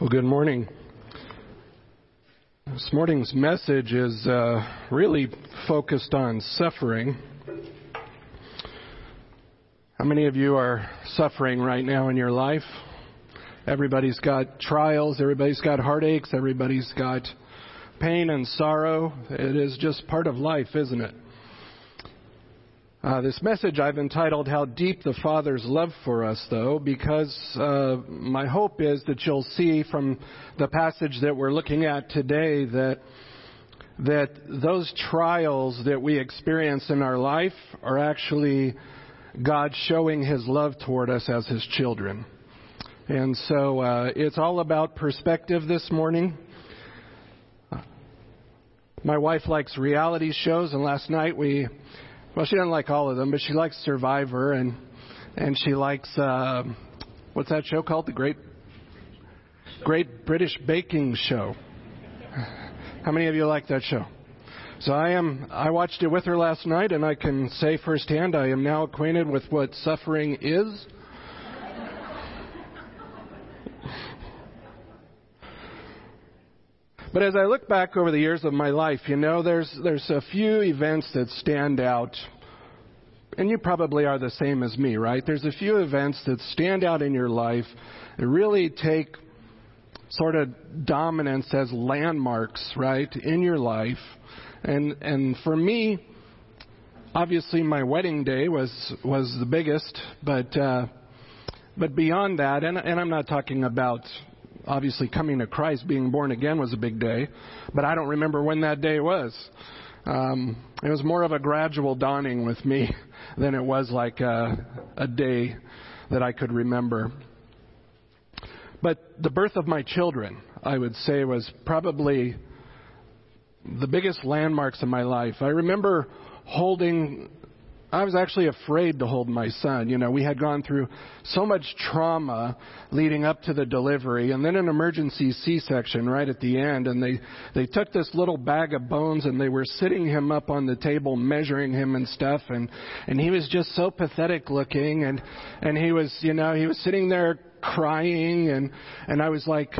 Well, good morning. This morning's message is uh, really focused on suffering. How many of you are suffering right now in your life? Everybody's got trials, everybody's got heartaches, everybody's got pain and sorrow. It is just part of life, isn't it? Uh, this message I've entitled How Deep the Father's Love for Us, though, because uh, my hope is that you'll see from the passage that we're looking at today that, that those trials that we experience in our life are actually God showing His love toward us as His children. And so uh, it's all about perspective this morning. My wife likes reality shows, and last night we well, she doesn't like all of them, but she likes Survivor and and she likes uh, what's that show called? The Great Great British Baking Show. How many of you like that show? So I am. I watched it with her last night, and I can say firsthand I am now acquainted with what suffering is. But as I look back over the years of my life, you know, there's, there's a few events that stand out. And you probably are the same as me, right? There's a few events that stand out in your life that really take sort of dominance as landmarks, right, in your life. And, and for me, obviously my wedding day was, was the biggest, but, uh, but beyond that, and, and I'm not talking about obviously coming to Christ, being born again was a big day, but I don't remember when that day was. Um, it was more of a gradual dawning with me than it was like a, a day that I could remember. But the birth of my children, I would say, was probably the biggest landmarks in my life. I remember holding I was actually afraid to hold my son. You know, we had gone through so much trauma leading up to the delivery and then an emergency C-section right at the end and they they took this little bag of bones and they were sitting him up on the table measuring him and stuff and and he was just so pathetic looking and and he was, you know, he was sitting there crying and and I was like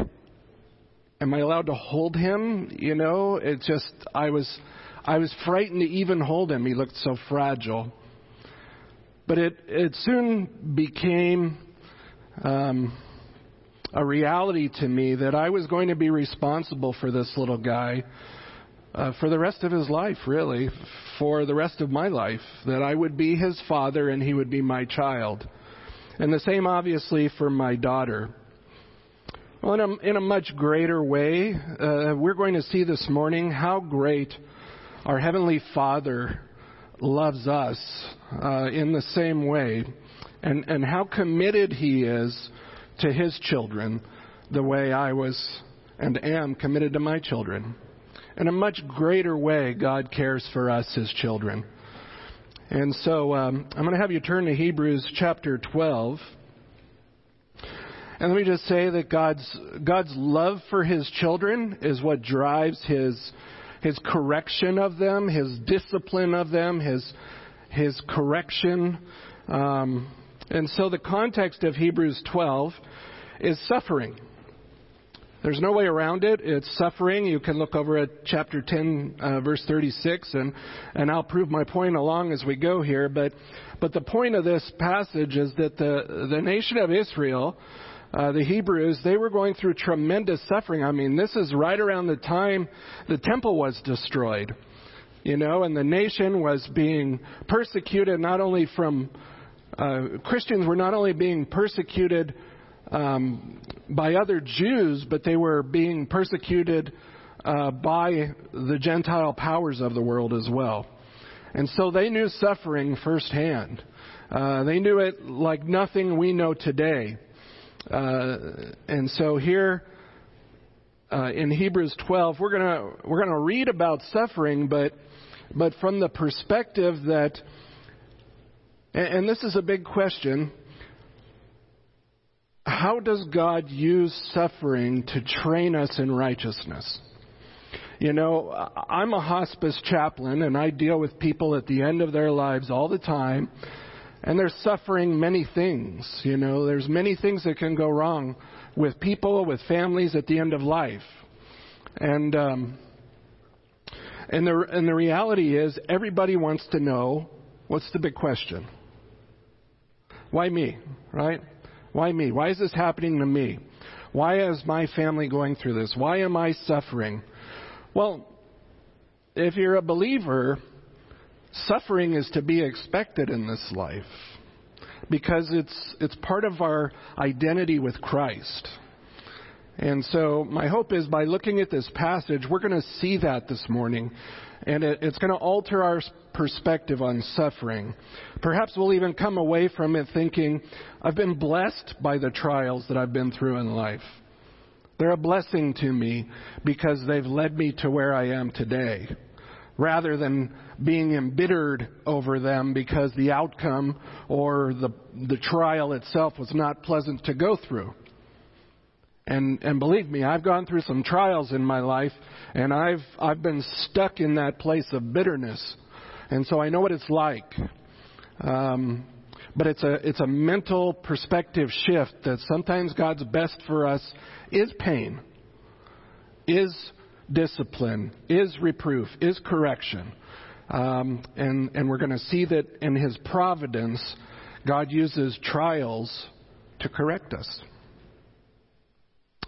am I allowed to hold him? You know, it just I was I was frightened to even hold him. He looked so fragile. But it, it soon became um, a reality to me that I was going to be responsible for this little guy uh, for the rest of his life, really, for the rest of my life. That I would be his father and he would be my child. And the same, obviously, for my daughter. Well, in a, in a much greater way, uh, we're going to see this morning how great our Heavenly Father loves us uh, in the same way, and, and how committed He is to His children the way I was and am committed to my children. In a much greater way, God cares for us, His children. And so um, I'm going to have you turn to Hebrews chapter 12. And let me just say that God's, God's love for His children is what drives His his correction of them, his discipline of them, his, his correction. Um, and so the context of Hebrews 12 is suffering. There's no way around it. It's suffering. You can look over at chapter 10, uh, verse 36, and, and I'll prove my point along as we go here. But, but the point of this passage is that the, the nation of Israel uh, the Hebrews, they were going through tremendous suffering. I mean, this is right around the time the temple was destroyed, you know, and the nation was being persecuted not only from uh, Christians were not only being persecuted um, by other Jews, but they were being persecuted uh, by the Gentile powers of the world as well. And so they knew suffering firsthand. Uh, they knew it like nothing we know today. Uh, and so here uh, in Hebrews 12, we're gonna we're gonna read about suffering, but but from the perspective that, and, and this is a big question. How does God use suffering to train us in righteousness? You know, I'm a hospice chaplain and I deal with people at the end of their lives all the time And they're suffering many things. You know, there's many things that can go wrong with people, with families at the end of life. And, um, and the, and the reality is, everybody wants to know what's the big question? Why me? Right? Why me? Why is this happening to me? Why is my family going through this? Why am I suffering? Well, if you're a believer, suffering is to be expected in this life because it's it's part of our identity with Christ. And so my hope is by looking at this passage, we're going to see that this morning. And it, it's going to alter our perspective on suffering. Perhaps we'll even come away from it thinking, I've been blessed by the trials that I've been through in life. They're a blessing to me because they've led me to where I am today rather than being embittered over them because the outcome or the, the trial itself was not pleasant to go through. And, and believe me, I've gone through some trials in my life, and I've, I've been stuck in that place of bitterness. And so I know what it's like. Um, but it's a, it's a mental perspective shift that sometimes God's best for us is pain, is discipline, is reproof, is correction. Um, and, and we're going to see that in His providence, God uses trials to correct us.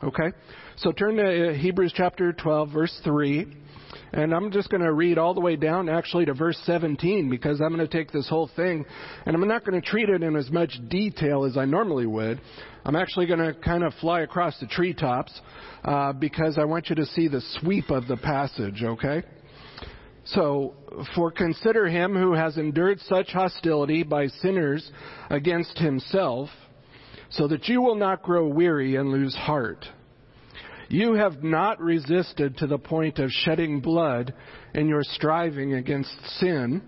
Okay? So turn to uh, Hebrews chapter 12, verse 3. And I'm just going to read all the way down actually to verse 17 because I'm going to take this whole thing and I'm not going to treat it in as much detail as I normally would. I'm actually going to kind of fly across the treetops uh, because I want you to see the sweep of the passage, okay? So, for consider him who has endured such hostility by sinners against himself, so that you will not grow weary and lose heart. You have not resisted to the point of shedding blood in your striving against sin,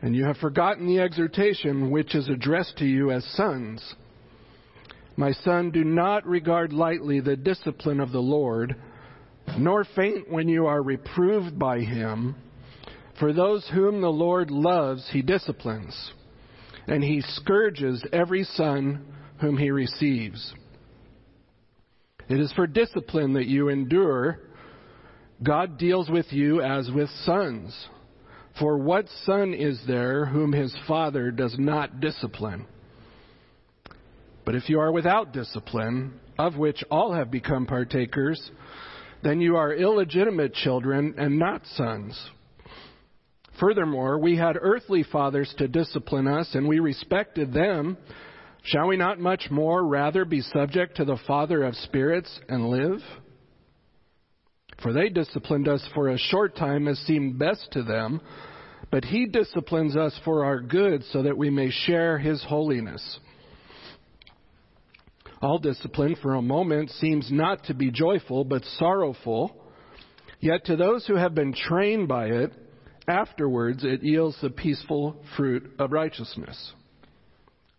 and you have forgotten the exhortation which is addressed to you as sons. My son, do not regard lightly the discipline of the Lord, nor faint when you are reproved by him. For those whom the Lord loves, he disciplines, and he scourges every son whom he receives. It is for discipline that you endure. God deals with you as with sons. For what son is there whom his father does not discipline? But if you are without discipline, of which all have become partakers, then you are illegitimate children and not sons. Furthermore, we had earthly fathers to discipline us, and we respected them. Shall we not much more rather be subject to the Father of spirits and live? For they disciplined us for a short time as seemed best to them, but He disciplines us for our good so that we may share His holiness. All discipline for a moment seems not to be joyful, but sorrowful. Yet to those who have been trained by it, afterwards it yields the peaceful fruit of righteousness.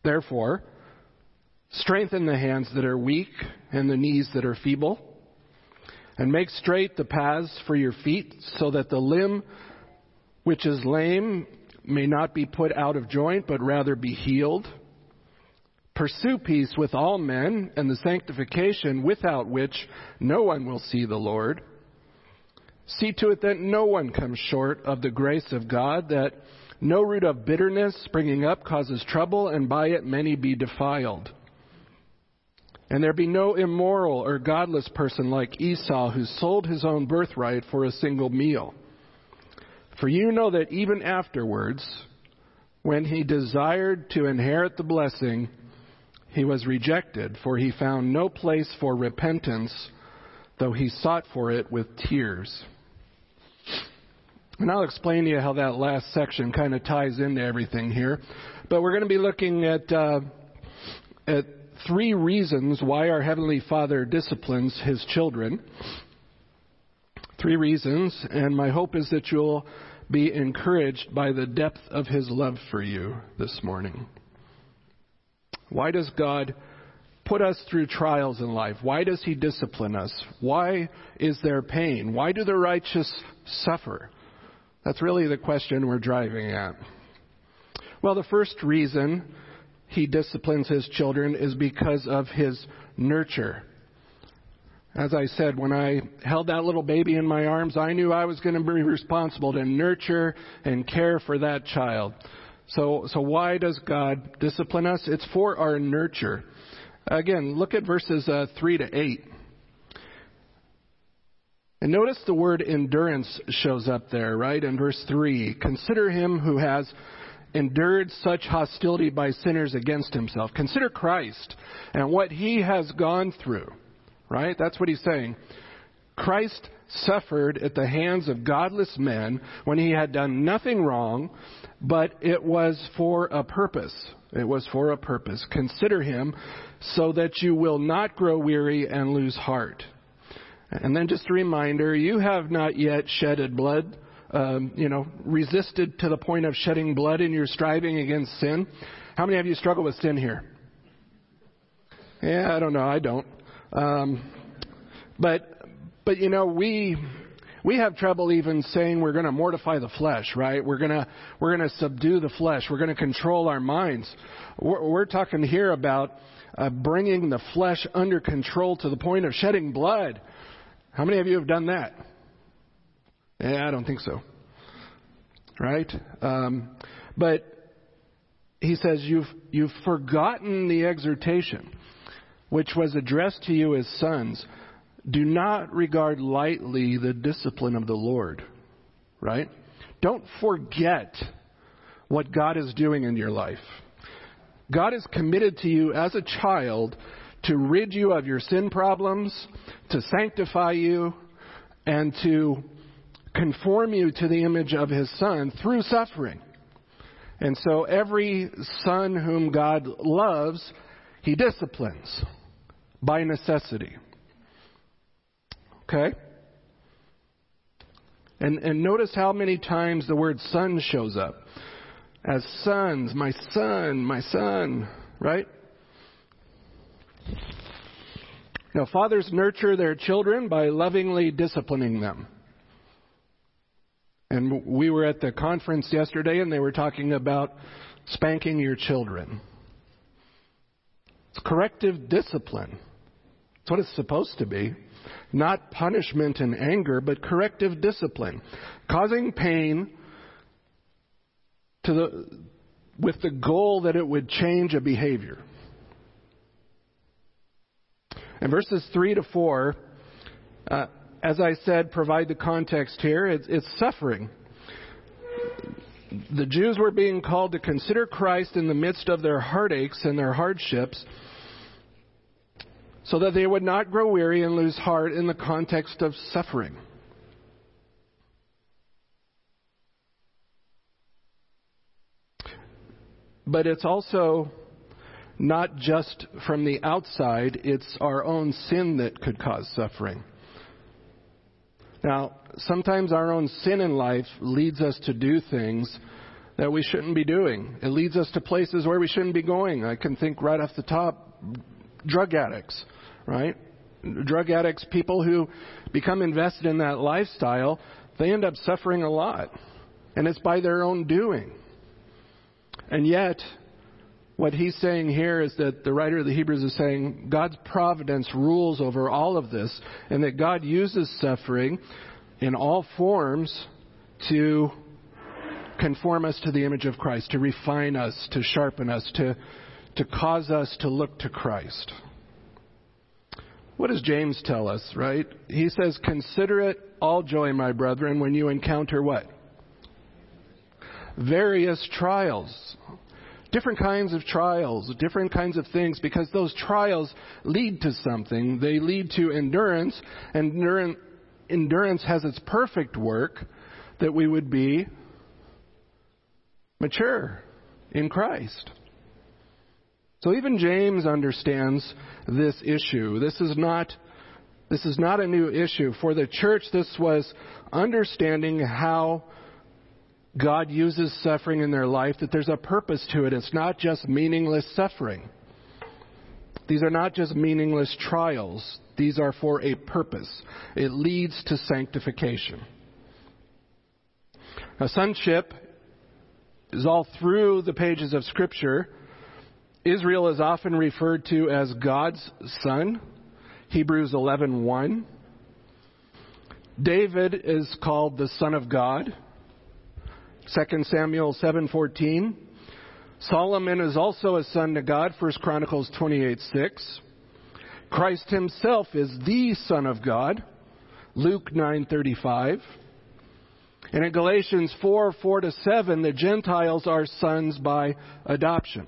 Therefore, Strengthen the hands that are weak and the knees that are feeble. And make straight the paths for your feet so that the limb which is lame may not be put out of joint, but rather be healed. Pursue peace with all men and the sanctification without which no one will see the Lord. See to it that no one comes short of the grace of God, that no root of bitterness springing up causes trouble, and by it many be defiled. And there be no immoral or godless person like Esau who sold his own birthright for a single meal. For you know that even afterwards, when he desired to inherit the blessing, he was rejected, for he found no place for repentance, though he sought for it with tears. And I'll explain to you how that last section kind of ties into everything here. But we're going to be looking at, uh, at three reasons why our Heavenly Father disciplines His children. Three reasons, and my hope is that you'll be encouraged by the depth of His love for you this morning. Why does God put us through trials in life? Why does He discipline us? Why is there pain? Why do the righteous suffer? That's really the question we're driving at. Well, the first reason he disciplines his children is because of his nurture. As I said, when I held that little baby in my arms, I knew I was going to be responsible to nurture and care for that child. So, so why does God discipline us? It's for our nurture. Again, look at verses uh, 3 to 8. And notice the word endurance shows up there, right? In verse 3. Consider him who has endured such hostility by sinners against himself. Consider Christ and what he has gone through, right? That's what he's saying. Christ suffered at the hands of godless men when he had done nothing wrong, but it was for a purpose. It was for a purpose. Consider him so that you will not grow weary and lose heart. And then just a reminder, you have not yet shedded blood, um, you know, resisted to the point of shedding blood in your striving against sin. How many of you struggle with sin here? Yeah, I don't know. I don't. Um, but but you know, we we have trouble even saying we're going to mortify the flesh, right? We're going to we're going to subdue the flesh. We're going to control our minds. We're, we're talking here about uh, bringing the flesh under control to the point of shedding blood. How many of you have done that? Yeah, I don't think so. Right? Um, but he says you've you've forgotten the exhortation which was addressed to you as sons do not regard lightly the discipline of the Lord, right? Don't forget what God is doing in your life. God is committed to you as a child to rid you of your sin problems, to sanctify you, and to conform you to the image of his son through suffering. And so every son whom God loves, he disciplines by necessity. Okay? And, and notice how many times the word son shows up. As sons, my son, my son, right? Now, fathers nurture their children by lovingly disciplining them. And we were at the conference yesterday and they were talking about spanking your children. It's corrective discipline. It's what it's supposed to be not punishment and anger, but corrective discipline, causing pain to the, with the goal that it would change a behavior. And verses 3 to 4, uh, as I said, provide the context here. It's, it's suffering. The Jews were being called to consider Christ in the midst of their heartaches and their hardships so that they would not grow weary and lose heart in the context of suffering. But it's also not just from the outside, it's our own sin that could cause suffering. Now, sometimes our own sin in life leads us to do things that we shouldn't be doing. It leads us to places where we shouldn't be going. I can think right off the top drug addicts right? Drug addicts, people who become invested in that lifestyle, they end up suffering a lot. And it's by their own doing. And yet, what he's saying here is that the writer of the Hebrews is saying God's providence rules over all of this, and that God uses suffering in all forms to conform us to the image of Christ, to refine us, to sharpen us, to, to cause us to look to Christ. What does James tell us, right? He says, Consider it all joy, my brethren, when you encounter what? Various trials. Different kinds of trials, different kinds of things, because those trials lead to something. They lead to endurance, and endurance has its perfect work that we would be mature in Christ. So even James understands this issue. This is not this is not a new issue. For the church, this was understanding how God uses suffering in their life, that there's a purpose to it. It's not just meaningless suffering. These are not just meaningless trials. These are for a purpose. It leads to sanctification. Now, sonship is all through the pages of Scripture. Israel is often referred to as God's son. Hebrews 11:1. David is called the son of God. 2 Samuel 7:14. Solomon is also a son to God. 1 Chronicles 28:6. Christ himself is the son of God. Luke 9:35. And in Galatians 4, 4 to 7, the Gentiles are sons by adoption.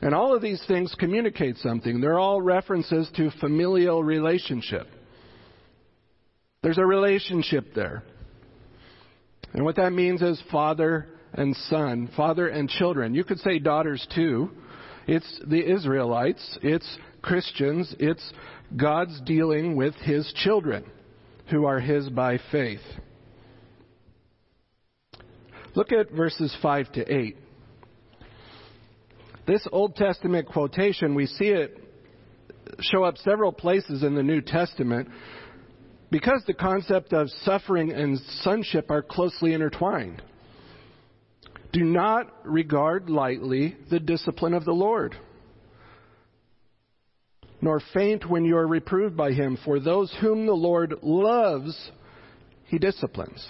And all of these things communicate something. They're all references to familial relationship. There's a relationship there. And what that means is father and son, father and children. You could say daughters too. It's the Israelites, it's Christians, it's God's dealing with his children who are his by faith. Look at verses 5 to 8. This Old Testament quotation, we see it show up several places in the New Testament because the concept of suffering and sonship are closely intertwined. Do not regard lightly the discipline of the Lord, nor faint when you are reproved by him, for those whom the Lord loves, he disciplines.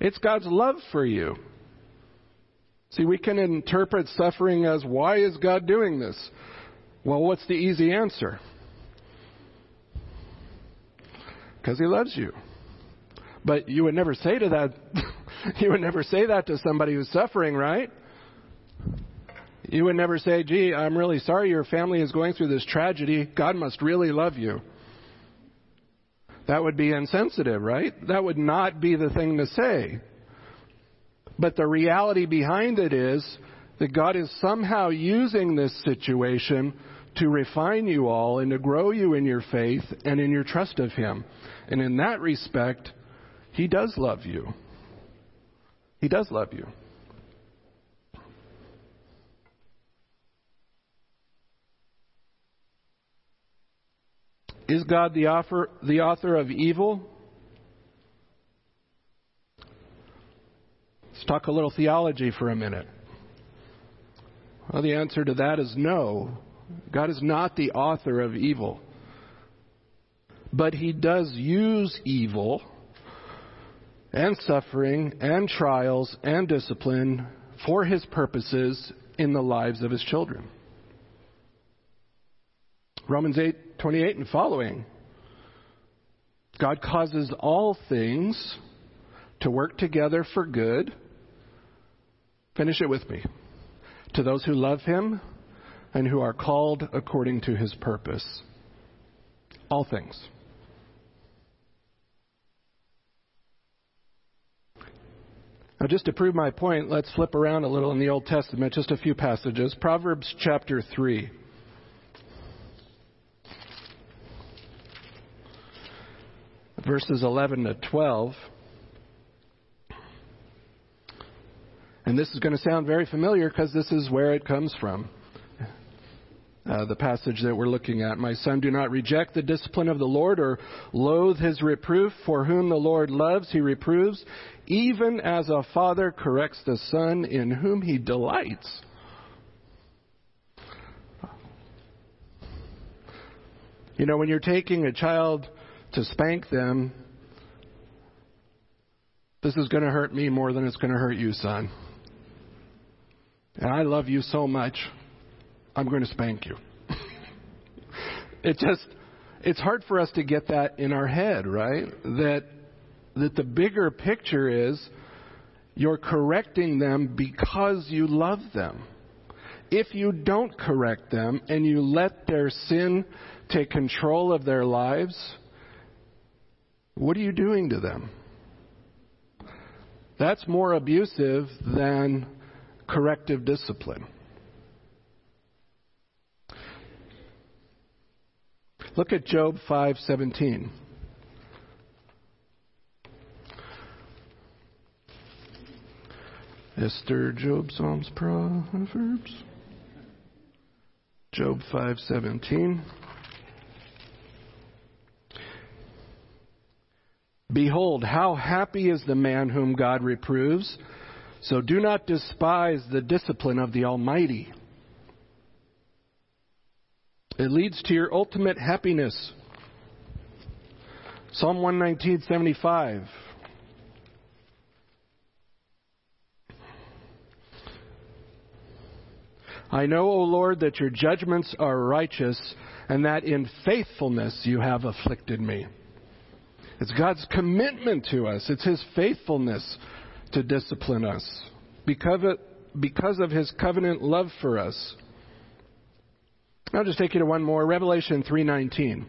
It's God's love for you. See, we can interpret suffering as why is God doing this? Well, what's the easy answer? Because he loves you. But you would never say to that you would never say that to somebody who's suffering, right? You would never say, "Gee, I'm really sorry your family is going through this tragedy. God must really love you." That would be insensitive, right? That would not be the thing to say. But the reality behind it is that God is somehow using this situation to refine you all and to grow you in your faith and in your trust of Him. And in that respect, He does love you. He does love you. Is God the author, the author of evil? Let's talk a little theology for a minute. Well, the answer to that is no. God is not the author of evil. But He does use evil and suffering and trials and discipline for His purposes in the lives of His children. Romans 8 28 and following. God causes all things to work together for good. Finish it with me. To those who love Him and who are called according to His purpose. All things. Now, just to prove my point, let's flip around a little in the Old Testament, just a few passages. Proverbs chapter 3. verses 11 to 12. And this is going to sound very familiar because this is where it comes from. Uh, the passage that we're looking at. My son, do not reject the discipline of the Lord or loathe his reproof. For whom the Lord loves, he reproves, even as a father corrects the son in whom he delights. You know, when you're taking a child to spank them, this is going to hurt me more than it's going to hurt you, son. And I love you so much, I'm going to spank you. it just, it's hard for us to get that in our head, right? That, that the bigger picture is you're correcting them because you love them. If you don't correct them and you let their sin take control of their lives, what are you doing to them? That's more abusive than corrective discipline. Look at Job 5:17. Esther, Job, Psalms, Proverbs. Job 5:17. Behold, how happy is the man whom God reproves. So do not despise the discipline of the Almighty. It leads to your ultimate happiness. Psalm 119:75. I know, O Lord, that your judgments are righteous and that in faithfulness you have afflicted me. It's God's commitment to us. It's His faithfulness to discipline us because of, because of His covenant love for us. I'll just take you to one more. Revelation 3:19.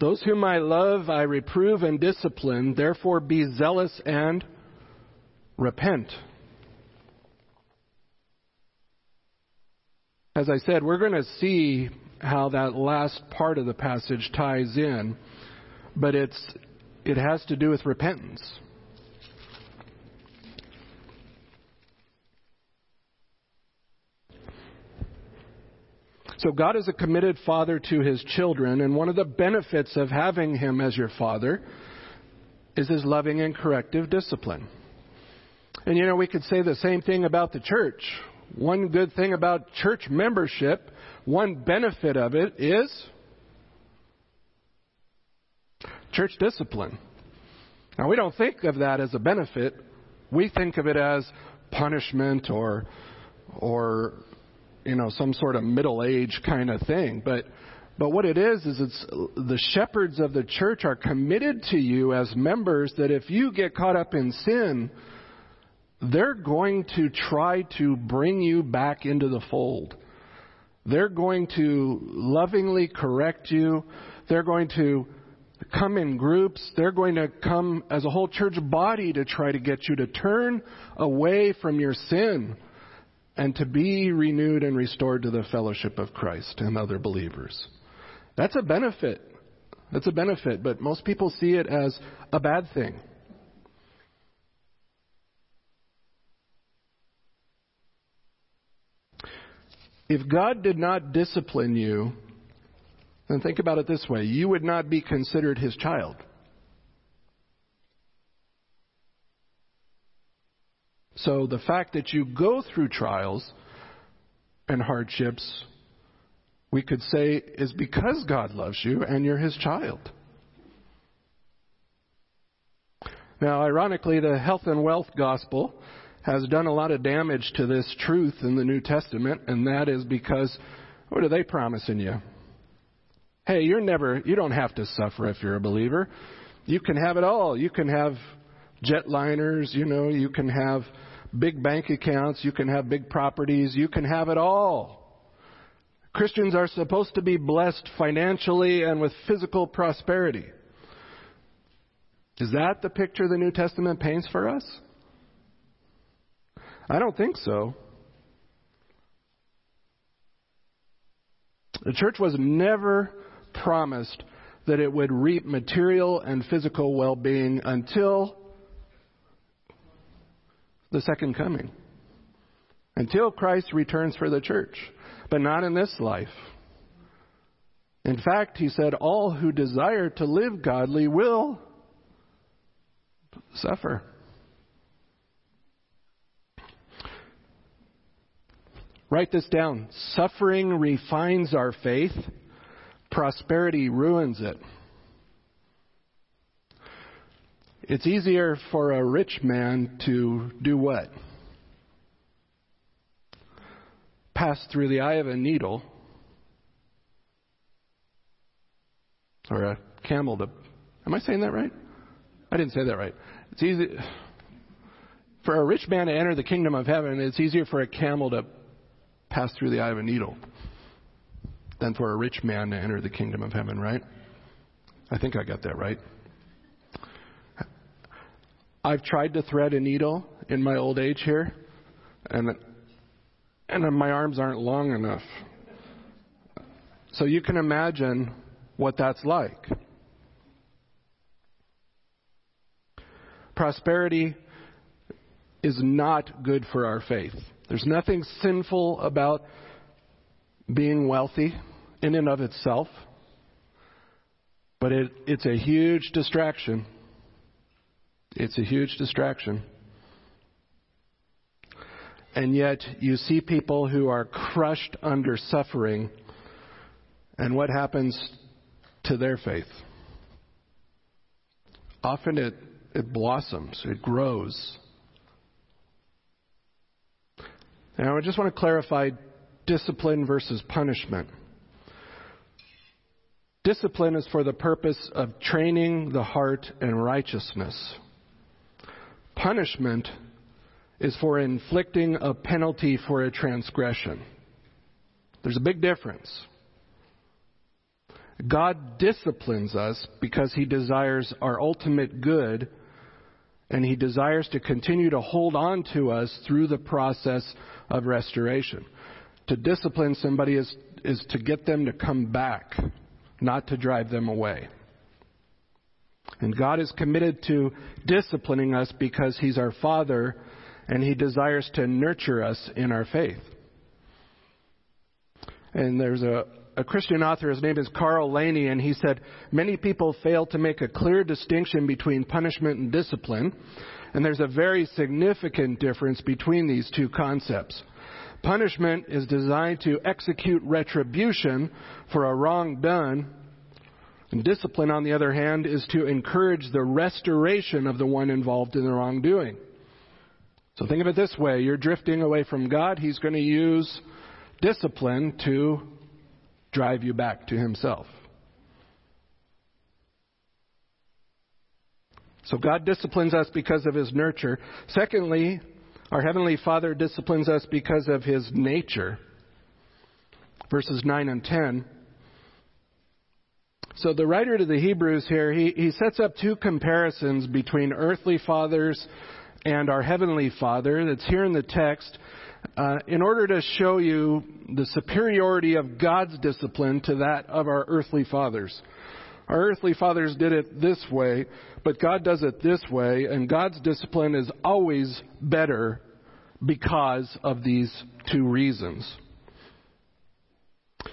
Those whom I love, I reprove and discipline. Therefore, be zealous and repent. As I said, we're going to see how that last part of the passage ties in, but it's, it has to do with repentance. So God is a committed father to his children, and one of the benefits of having him as your father is his loving and corrective discipline. And you know, we could say the same thing about the church. One good thing about church membership, one benefit of it is church discipline. Now, we don't think of that as a benefit. We think of it as punishment or, or you know, some sort of middle age kind of thing. But, but what it is, is it's the shepherds of the church are committed to you as members that if you get caught up in sin, they're going to try to bring you back into the fold. They're going to lovingly correct you. They're going to come in groups. They're going to come as a whole church body to try to get you to turn away from your sin and to be renewed and restored to the fellowship of Christ and other believers. That's a benefit. That's a benefit, but most people see it as a bad thing. If God did not discipline you, then think about it this way you would not be considered his child. So the fact that you go through trials and hardships, we could say, is because God loves you and you're his child. Now, ironically, the health and wealth gospel has done a lot of damage to this truth in the New Testament, and that is because what are they promising you? Hey, you're never, you don't have to suffer if you're a believer. You can have it all. You can have jetliners, you know, you can have big bank accounts, you can have big properties, you can have it all. Christians are supposed to be blessed financially and with physical prosperity. Is that the picture the New Testament paints for us? I don't think so. The church was never promised that it would reap material and physical well being until the second coming. Until Christ returns for the church, but not in this life. In fact, he said, all who desire to live godly will suffer. Write this down. Suffering refines our faith, prosperity ruins it. It's easier for a rich man to do what? Pass through the eye of a needle or a camel to. Am I saying that right? I didn't say that right. It's easy for a rich man to enter the kingdom of heaven. It's easier for a camel to pass through the eye of a needle than for a rich man to enter the kingdom of heaven, right? I think I got that right. I've tried to thread a needle in my old age here, and and my arms aren't long enough. So you can imagine what that's like. Prosperity is not good for our faith. There's nothing sinful about being wealthy. In and of itself, but it, it's a huge distraction. It's a huge distraction. And yet, you see people who are crushed under suffering, and what happens to their faith? Often it, it blossoms, it grows. Now, I just want to clarify discipline versus punishment. Discipline is for the purpose of training the heart in righteousness. Punishment is for inflicting a penalty for a transgression. There's a big difference. God disciplines us because he desires our ultimate good and he desires to continue to hold on to us through the process of restoration. To discipline somebody is, is to get them to come back, not to drive them away. And God is committed to disciplining us because He's our Father and He desires to nurture us in our faith. And there's a, a Christian author, his name is Carl Laney, and he said, Many people fail to make a clear distinction between punishment and discipline, and there's a very significant difference between these two concepts. Punishment is designed to execute retribution for a wrong done, and discipline, on the other hand, is to encourage the restoration of the one involved in the wrongdoing. So think of it this way you're drifting away from God, He's going to use discipline to drive you back to Himself. So God disciplines us because of His nurture. Secondly, our Heavenly Father disciplines us because of His nature. Verses 9 and 10. So the writer to the Hebrews here, he, he sets up two comparisons between earthly fathers and our Heavenly Father that's here in the text uh, in order to show you the superiority of God's discipline to that of our earthly fathers. Our earthly fathers did it this way, but God does it this way, and God's discipline is always better because of these two reasons.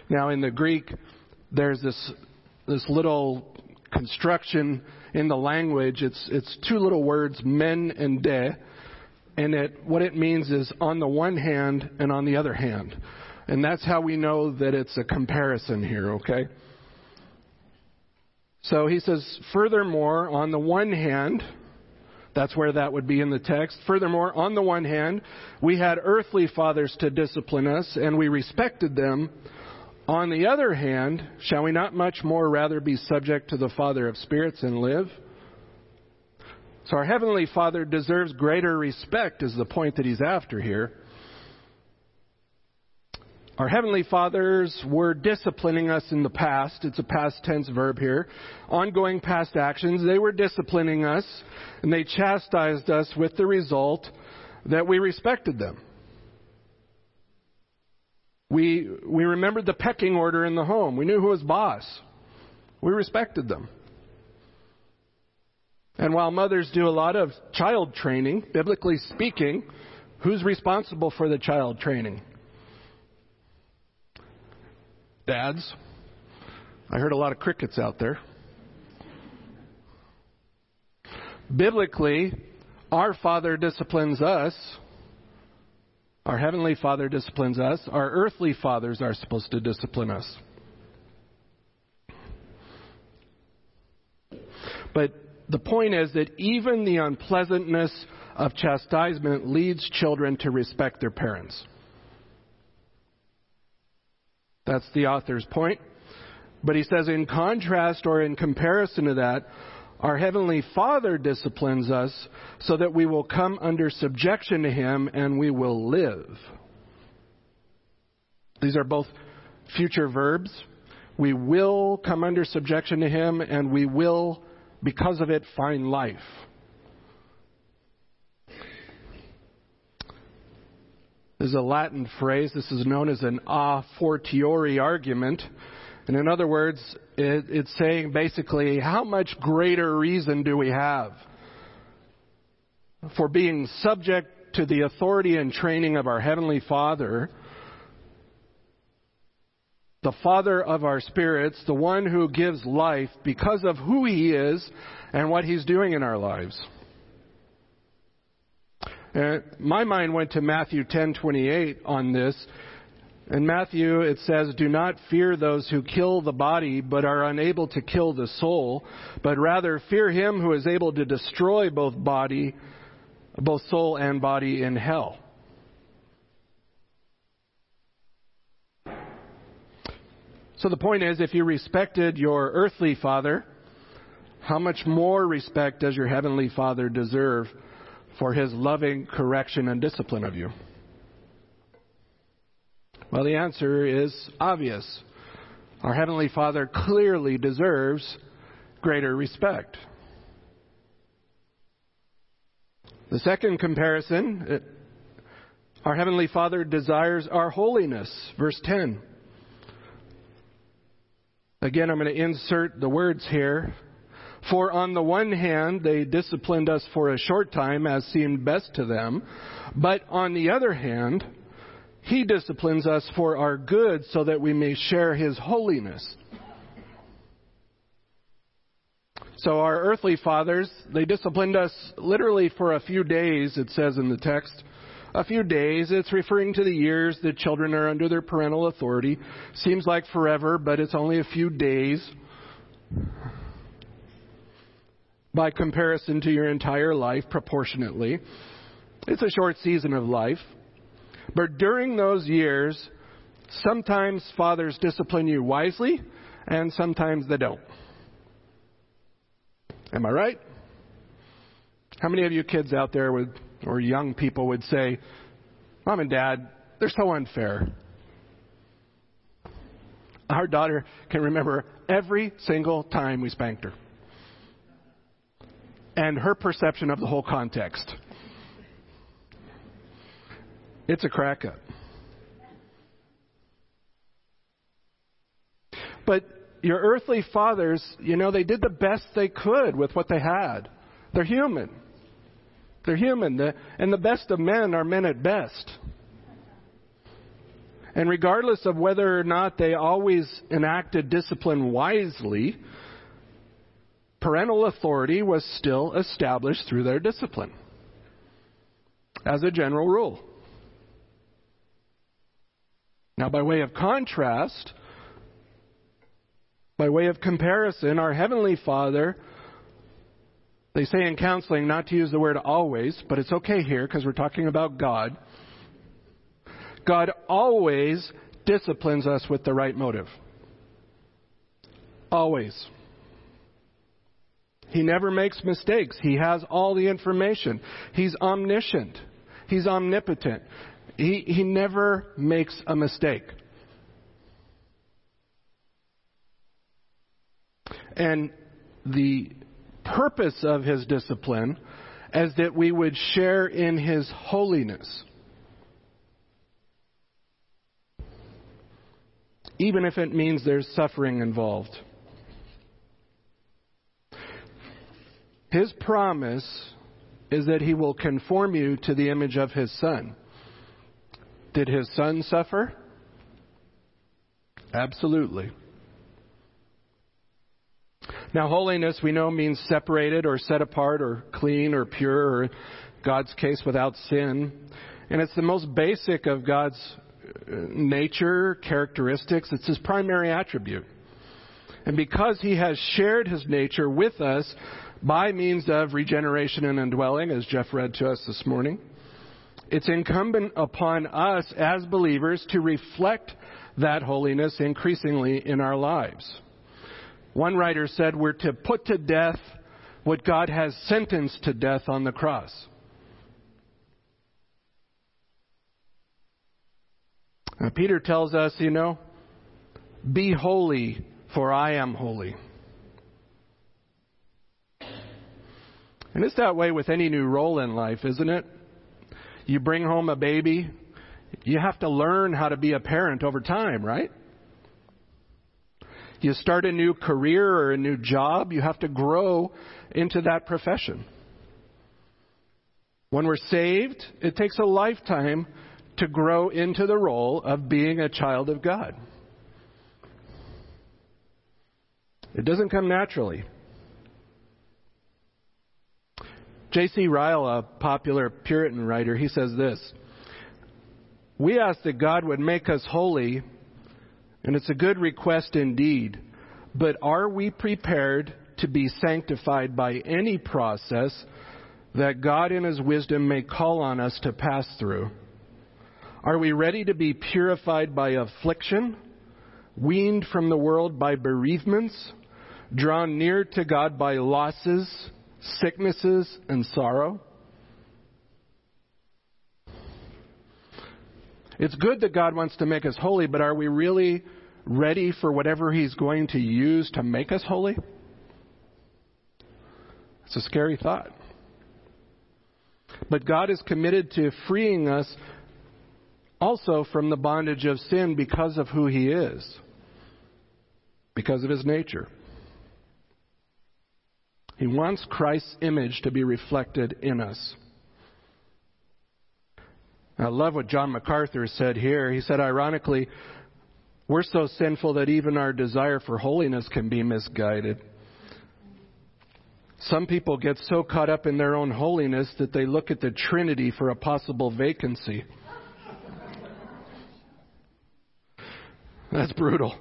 Now, in the Greek, there's this, this little construction in the language. It's, it's two little words, men and de, and it, what it means is on the one hand and on the other hand. And that's how we know that it's a comparison here, okay? So he says, furthermore, on the one hand, that's where that would be in the text. Furthermore, on the one hand, we had earthly fathers to discipline us, and we respected them. On the other hand, shall we not much more rather be subject to the Father of spirits and live? So our Heavenly Father deserves greater respect, is the point that he's after here. Our Heavenly Fathers were disciplining us in the past. It's a past tense verb here. Ongoing past actions. They were disciplining us, and they chastised us with the result that we respected them. We, we remembered the pecking order in the home. We knew who was boss. We respected them. And while mothers do a lot of child training, biblically speaking, who's responsible for the child training? Dads. I heard a lot of crickets out there. Biblically, our Father disciplines us. Our Heavenly Father disciplines us. Our earthly fathers are supposed to discipline us. But the point is that even the unpleasantness of chastisement leads children to respect their parents. That's the author's point. But he says, in contrast or in comparison to that, our Heavenly Father disciplines us so that we will come under subjection to Him and we will live. These are both future verbs. We will come under subjection to Him and we will because of it, find life. This is a Latin phrase. This is known as an a fortiori argument. And in other words, it, it's saying basically, how much greater reason do we have for being subject to the authority and training of our Heavenly Father the Father of our spirits, the one who gives life because of who He is and what He's doing in our lives. And my mind went to Matthew 10:28 on this. In Matthew it says, "Do not fear those who kill the body but are unable to kill the soul, but rather fear him who is able to destroy both body, both soul and body in hell." So the point is, if you respected your earthly father, how much more respect does your heavenly father deserve for his loving correction and discipline of you? Well, the answer is obvious. Our Heavenly Father clearly deserves greater respect. The second comparison, our Heavenly Father desires our holiness. Verse 10. Again, I'm going to insert the words here. For on the one hand, they disciplined us for a short time as seemed best to them, but on the other hand, He disciplines us for our good so that we may share His holiness. So our earthly fathers, they disciplined us literally for a few days, it says in the text a few days. It's referring to the years that children are under their parental authority. Seems like forever, but it's only a few days by comparison to your entire life proportionately. It's a short season of life. But during those years, sometimes fathers discipline you wisely, and sometimes they don't. Am I right? How many of you kids out there would or young people would say, Mom and Dad, they're so unfair. Our daughter can remember every single time we spanked her and her perception of the whole context. It's a crack up. But your earthly fathers, you know, they did the best they could with what they had. They're human. They're human. and the best of men are men at best. And regardless of whether or not they always enacted discipline wisely, parental authority was still established through their discipline as a general rule. Now, by way of contrast, by way of comparison, our Heavenly Father they say in counseling not to use the word always, but it's okay here because we're talking about God. God always disciplines us with the right motive. Always. He never makes mistakes. He has all the information. He's omniscient. He's omnipotent. He, he never makes a mistake. And the purpose of his discipline is that we would share in his holiness. Even if it means there's suffering involved. His promise is that he will conform you to the image of his son. Did his son suffer? Absolutely. Now, holiness we know means separated or set apart or clean or pure or God's case without sin. And it's the most basic of God's uh, nature, characteristics. It's his primary attribute. And because he has shared his nature with us by means of regeneration and indwelling, as Jeff read to us this morning, it's incumbent upon us as believers to reflect that holiness increasingly in our lives. One writer said we're to put to death what God has sentenced to death on the cross. Now, Peter tells us, you know, be holy, for I am holy. And it's that way with any new role in life, isn't it? You bring home a baby, you have to learn how to be a parent over time, right? You start a new career or a new job, you have to grow into that profession. When we're saved, it takes a lifetime to grow into the role of being a child of God. It doesn't come naturally. J.C. Ryle, a popular Puritan writer, he says this We ask that God would make us holy, and it's a good request indeed, but are we prepared to be sanctified by any process that God in His wisdom may call on us to pass through? Are we ready to be purified by affliction, weaned from the world by bereavements, drawn near to God by losses, sicknesses, and sorrow? It's good that God wants to make us holy, but are we really ready for whatever He's going to use to make us holy? It's a scary thought. But God is committed to freeing us also from the bondage of sin because of who He is, because of His nature. He wants Christ's image to be reflected in us. I love what John MacArthur said here. He said, ironically, we're so sinful that even our desire for holiness can be misguided. Some people get so caught up in their own holiness that they look at the Trinity for a possible vacancy. That's brutal.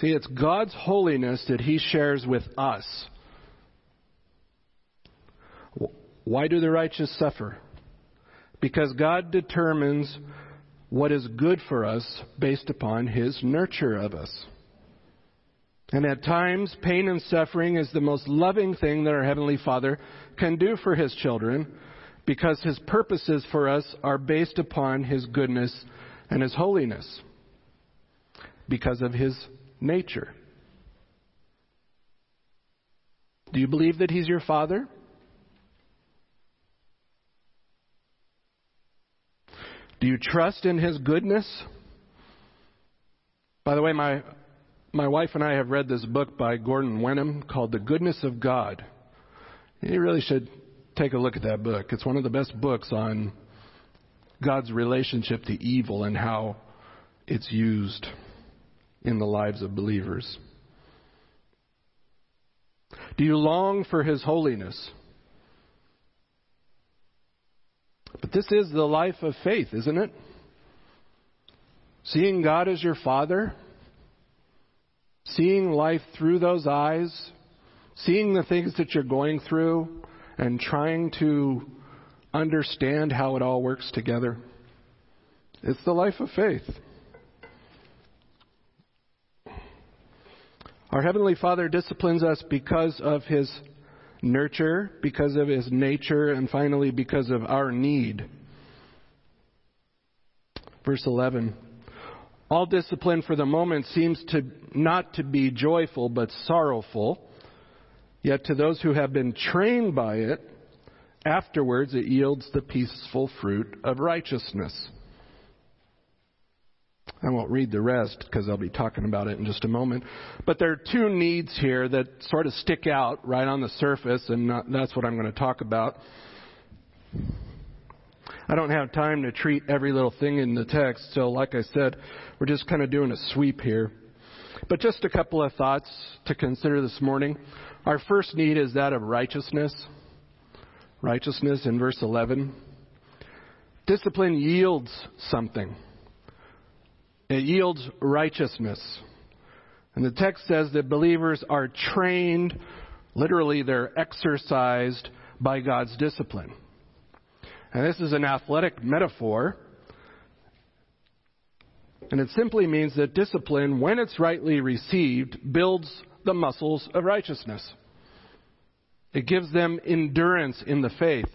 See, it's God's holiness that He shares with us. Why do the righteous suffer? Because God determines what is good for us based upon His nurture of us. And at times, pain and suffering is the most loving thing that our Heavenly Father can do for His children because His purposes for us are based upon His goodness and His holiness because of His nature. Do you believe that He's your Father? Do you trust in His goodness? By the way, my, my wife and I have read this book by Gordon Wenham called The Goodness of God. You really should take a look at that book. It's one of the best books on God's relationship to evil and how it's used in the lives of believers. Do you long for His holiness? But this is the life of faith, isn't it? Seeing God as your Father, seeing life through those eyes, seeing the things that you're going through, and trying to understand how it all works together. It's the life of faith. Our Heavenly Father disciplines us because of His nurture, because of His nature, and finally because of our need. Verse 11. All discipline for the moment seems to not to be joyful but sorrowful. Yet to those who have been trained by it, Afterwards, it yields the peaceful fruit of righteousness. I won't read the rest because I'll be talking about it in just a moment. But there are two needs here that sort of stick out right on the surface, and that's what I'm going to talk about. I don't have time to treat every little thing in the text, so like I said, we're just kind of doing a sweep here. But just a couple of thoughts to consider this morning. Our first need is that of righteousness righteousness in verse 11. Discipline yields something. It yields righteousness. And the text says that believers are trained, literally, they're exercised by God's discipline. And this is an athletic metaphor. And it simply means that discipline, when it's rightly received, builds the muscles of righteousness. It gives them endurance in the faith.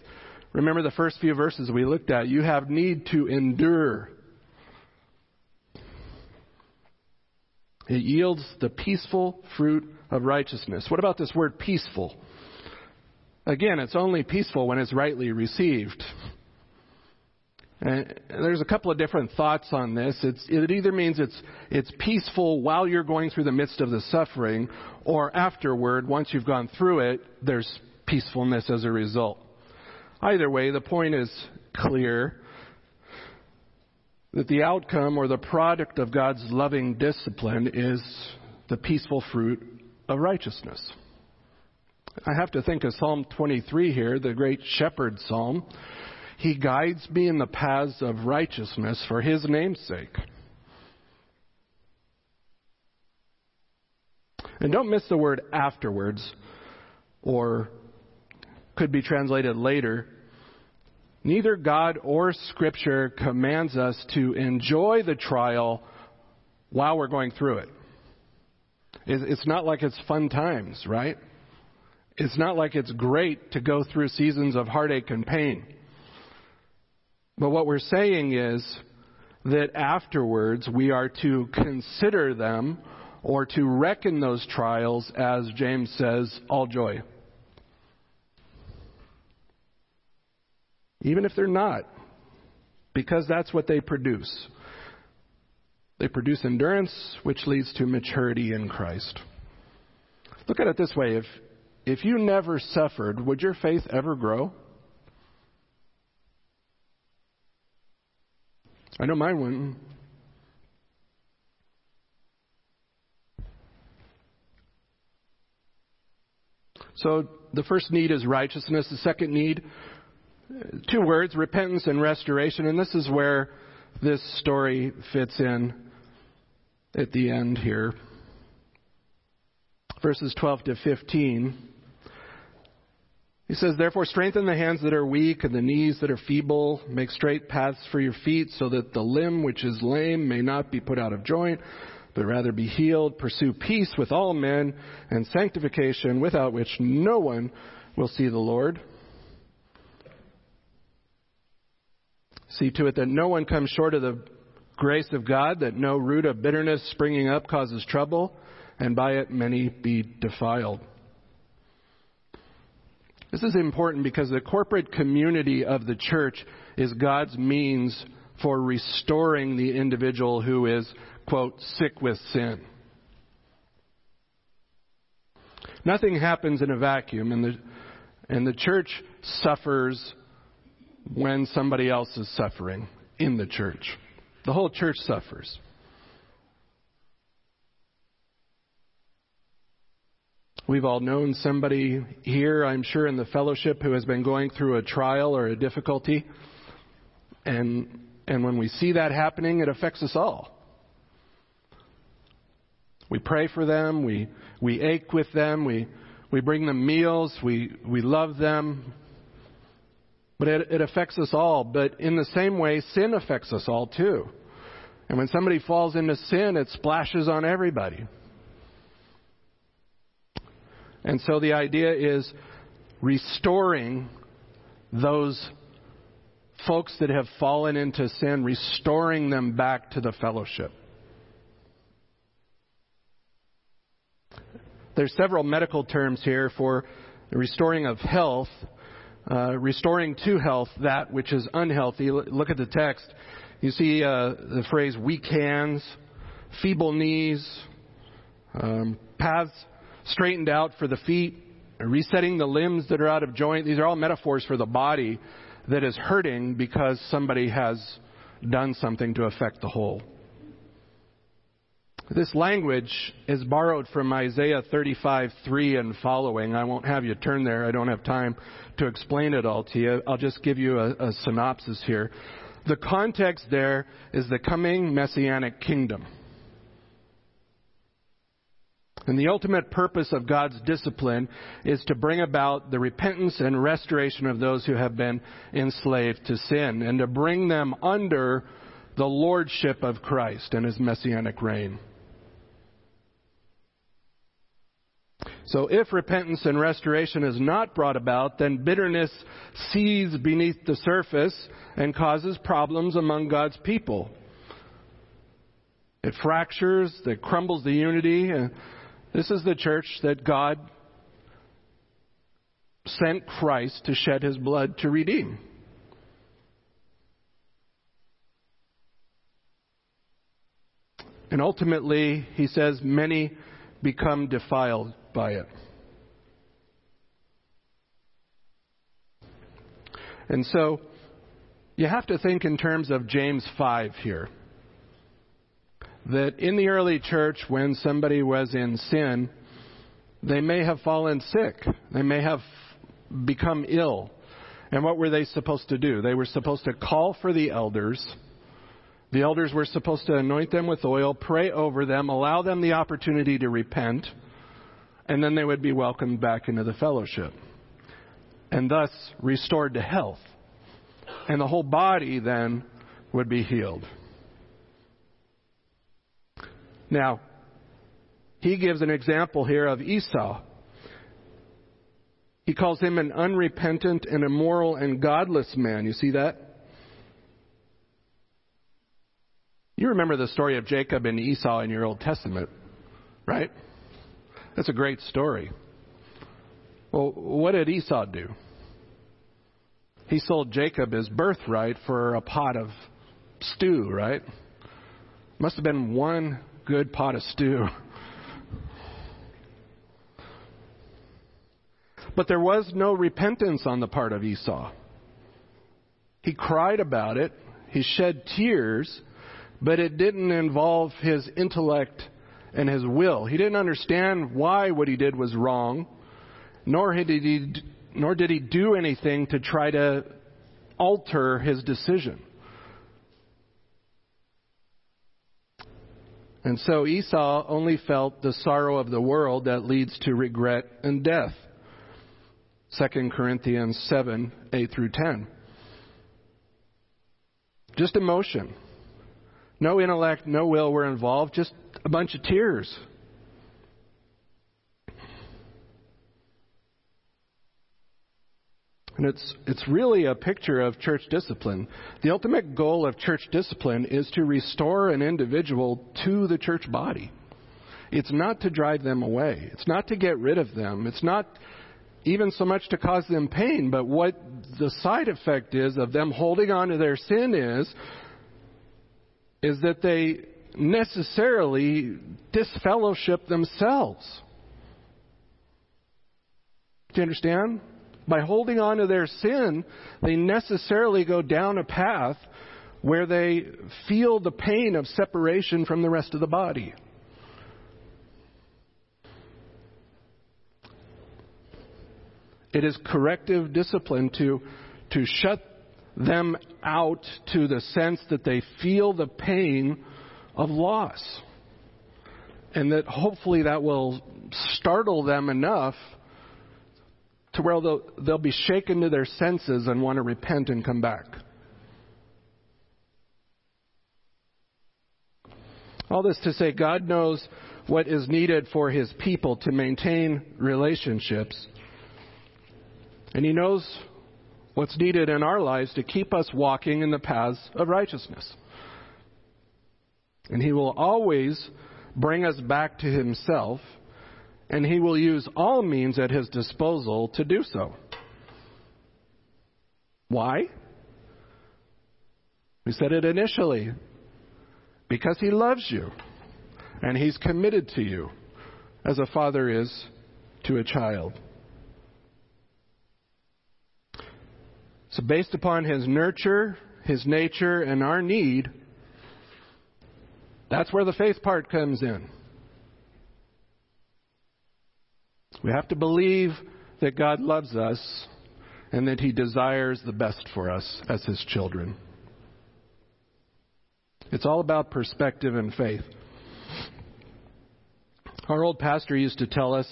Remember the first few verses we looked at. You have need to endure. It yields the peaceful fruit of righteousness. What about this word peaceful? Again, it's only peaceful when it's rightly received. And there's a couple of different thoughts on this. It's, it either means it's, it's peaceful while you're going through the midst of the suffering, or afterward, once you've gone through it, there's peacefulness as a result. Either way, the point is clear. That the outcome or the product of God's loving discipline is the peaceful fruit of righteousness. I have to think of Psalm 23 here, the great shepherd psalm. He guides me in the paths of righteousness for his name's sake. And don't miss the word afterwards, or could be translated later. Neither God or Scripture commands us to enjoy the trial while we're going through it. It's not like it's fun times, right? It's not like it's great to go through seasons of heartache and pain. But what we're saying is that afterwards we are to consider them or to reckon those trials as James says, all joy. Even if they're not, because that's what they produce. They produce endurance, which leads to maturity in Christ. Look at it this way if, if you never suffered, would your faith ever grow? I know mine wouldn't. So the first need is righteousness. The second need, two words, repentance and restoration. And this is where this story fits in at the end here. Verses 12 to 15. He says, Therefore, strengthen the hands that are weak and the knees that are feeble. Make straight paths for your feet, so that the limb which is lame may not be put out of joint, but rather be healed. Pursue peace with all men and sanctification, without which no one will see the Lord. See to it that no one comes short of the grace of God, that no root of bitterness springing up causes trouble, and by it many be defiled. This is important because the corporate community of the church is God's means for restoring the individual who is, quote, sick with sin. Nothing happens in a vacuum, and the, and the church suffers when somebody else is suffering in the church. The whole church suffers. We've all known somebody here, I'm sure, in the fellowship who has been going through a trial or a difficulty. And, and when we see that happening, it affects us all. We pray for them, we, we ache with them, we, we bring them meals, we, we love them. But it, it affects us all. But in the same way, sin affects us all too. And when somebody falls into sin, it splashes on everybody. And so the idea is restoring those folks that have fallen into sin, restoring them back to the fellowship. There's several medical terms here for restoring of health, uh, restoring to health that which is unhealthy. Look at the text. You see uh, the phrase weak hands, feeble knees, um, paths straightened out for the feet, resetting the limbs that are out of joint. These are all metaphors for the body that is hurting because somebody has done something to affect the whole. This language is borrowed from Isaiah 35:3 and following. I won't have you turn there. I don't have time to explain it all to you. I'll just give you a, a synopsis here. The context there is the coming messianic kingdom. And the ultimate purpose of God's discipline is to bring about the repentance and restoration of those who have been enslaved to sin and to bring them under the lordship of Christ and his messianic reign. So if repentance and restoration is not brought about, then bitterness seethes beneath the surface and causes problems among God's people. It fractures, it crumbles the unity, this is the church that God sent Christ to shed his blood to redeem. And ultimately, he says, many become defiled by it. And so, you have to think in terms of James 5 here. That in the early church, when somebody was in sin, they may have fallen sick. They may have become ill. And what were they supposed to do? They were supposed to call for the elders. The elders were supposed to anoint them with oil, pray over them, allow them the opportunity to repent, and then they would be welcomed back into the fellowship. And thus restored to health. And the whole body then would be healed. Now, he gives an example here of Esau. He calls him an unrepentant and immoral and godless man. You see that? You remember the story of Jacob and Esau in your Old Testament, right? That's a great story. Well, what did Esau do? He sold Jacob his birthright for a pot of stew, right? Must have been one good pot of stew. But there was no repentance on the part of Esau. He cried about it, he shed tears, but it didn't involve his intellect and his will. He didn't understand why what he did was wrong, nor did he, nor did he do anything to try to alter his decision. And so Esau only felt the sorrow of the world that leads to regret and death. 2 Corinthians 7 8 through 10. Just emotion. No intellect, no will were involved, just a bunch of tears. And it's, it's really a picture of church discipline. The ultimate goal of church discipline is to restore an individual to the church body. It's not to drive them away. It's not to get rid of them. It's not even so much to cause them pain, but what the side effect is of them holding on to their sin is, is that they necessarily disfellowship themselves. Do you understand? By holding on to their sin, they necessarily go down a path where they feel the pain of separation from the rest of the body. It is corrective discipline to, to shut them out to the sense that they feel the pain of loss. And that hopefully that will startle them enough to where they'll, they'll be shaken to their senses and want to repent and come back. All this to say, God knows what is needed for His people to maintain relationships. And He knows what's needed in our lives to keep us walking in the paths of righteousness. And He will always bring us back to Himself, and He will use all means at His disposal to do so. Why? We said it initially. Because He loves you, and He's committed to you, as a father is to a child. So, based upon his nurture, his nature, and our need, that's where the faith part comes in. We have to believe that God loves us and that he desires the best for us as his children. It's all about perspective and faith. Our old pastor used to tell us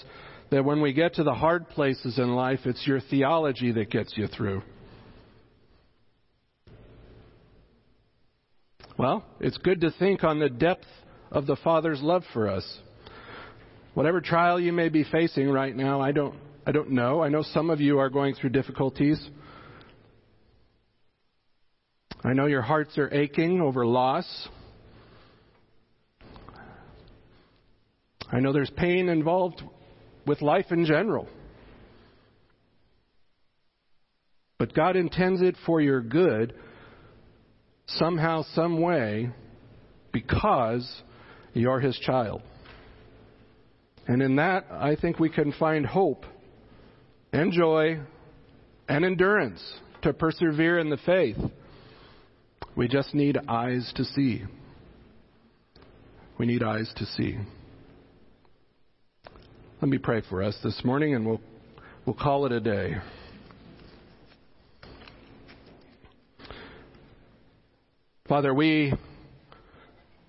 that when we get to the hard places in life, it's your theology that gets you through. Well, it's good to think on the depth of the Father's love for us. Whatever trial you may be facing right now, I don't, I don't know. I know some of you are going through difficulties. I know your hearts are aching over loss. I know there's pain involved with life in general. But God intends it for your good somehow, some way, because you're his child. And in that, I think we can find hope and joy and endurance to persevere in the faith. We just need eyes to see. We need eyes to see. Let me pray for us this morning and we'll, we'll call it a day. Father, we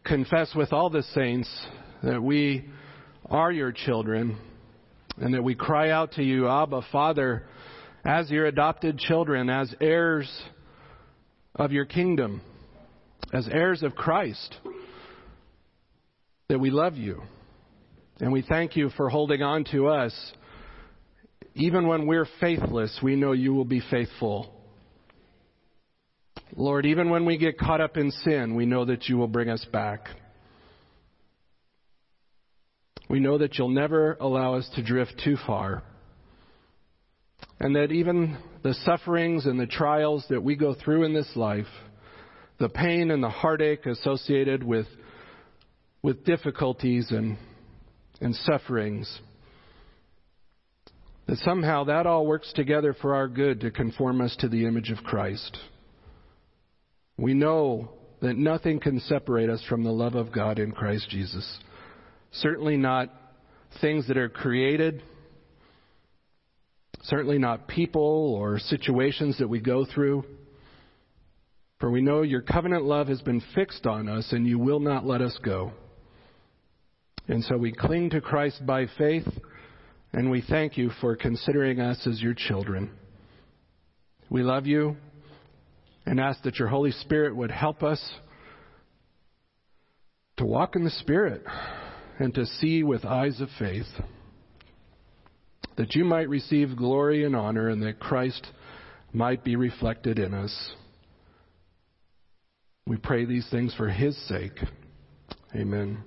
confess with all the saints that we are your children and that we cry out to you, Abba, Father, as your adopted children, as heirs of your kingdom, as heirs of Christ, that we love you. And we thank you for holding on to us. Even when we're faithless, we know you will be faithful. Lord, even when we get caught up in sin, we know that you will bring us back. We know that you'll never allow us to drift too far. And that even the sufferings and the trials that we go through in this life, the pain and the heartache associated with, with difficulties and, and sufferings, that somehow that all works together for our good to conform us to the image of Christ. We know that nothing can separate us from the love of God in Christ Jesus. Certainly not things that are created, certainly not people or situations that we go through. For we know your covenant love has been fixed on us and you will not let us go. And so we cling to Christ by faith and we thank you for considering us as your children. We love you and ask that your Holy Spirit would help us to walk in the Spirit and to see with eyes of faith, that you might receive glory and honor and that Christ might be reflected in us. We pray these things for his sake. Amen.